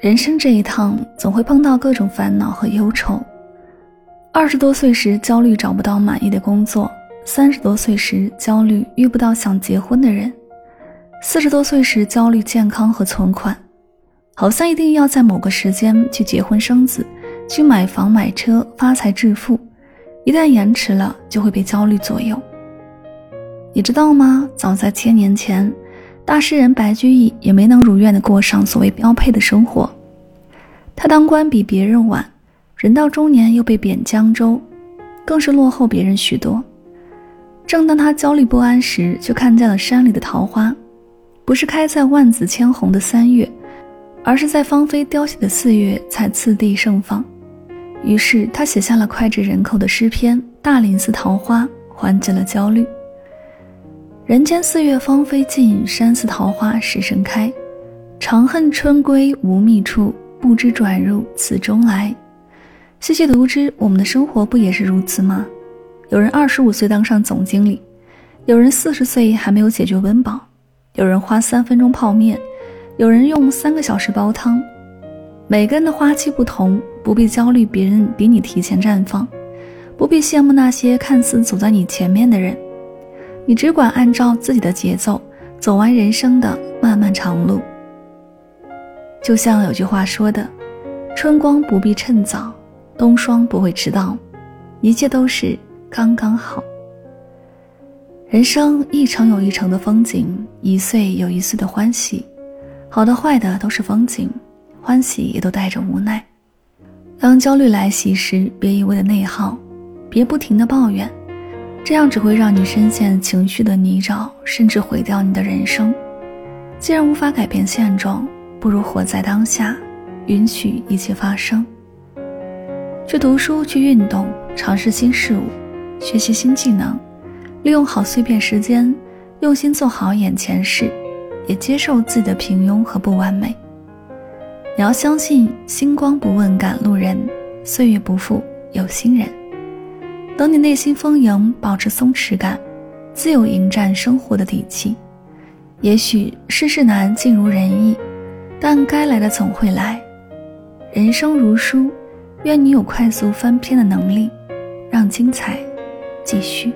人生这一趟，总会碰到各种烦恼和忧愁。二十多岁时焦虑找不到满意的工作，三十多岁时焦虑遇不到想结婚的人，四十多岁时焦虑健康和存款，好像一定要在某个时间去结婚生子，去买房买车发财致富，一旦延迟了，就会被焦虑左右。你知道吗？早在千年前。大诗人白居易也没能如愿的过上所谓标配的生活，他当官比别人晚，人到中年又被贬江州，更是落后别人许多。正当他焦虑不安时，就看见了山里的桃花，不是开在万紫千红的三月，而是在芳菲凋谢的四月才次第盛放。于是他写下了脍炙人口的诗篇《大林寺桃花》，缓解了焦虑。人间四月芳菲尽，山寺桃花始盛开。长恨春归无觅处，不知转入此中来。细细读之，我们的生活不也是如此吗？有人二十五岁当上总经理，有人四十岁还没有解决温饱，有人花三分钟泡面，有人用三个小时煲汤。每个人的花期不同，不必焦虑别人比你提前绽放，不必羡慕那些看似走在你前面的人。你只管按照自己的节奏走完人生的漫漫长路。就像有句话说的：“春光不必趁早，冬霜不会迟到，一切都是刚刚好。”人生一程有一程的风景，一岁有一岁的欢喜，好的坏的都是风景，欢喜也都带着无奈。当焦虑来袭时，别一味的内耗，别不停的抱怨。这样只会让你深陷情绪的泥沼，甚至毁掉你的人生。既然无法改变现状，不如活在当下，允许一切发生。去读书，去运动，尝试新事物，学习新技能，利用好碎片时间，用心做好眼前事，也接受自己的平庸和不完美。你要相信，星光不问赶路人，岁月不负有心人。等你内心丰盈，保持松弛感，自有迎战生活的底气。也许世事难，尽如人意，但该来的总会来。人生如书，愿你有快速翻篇的能力，让精彩继续。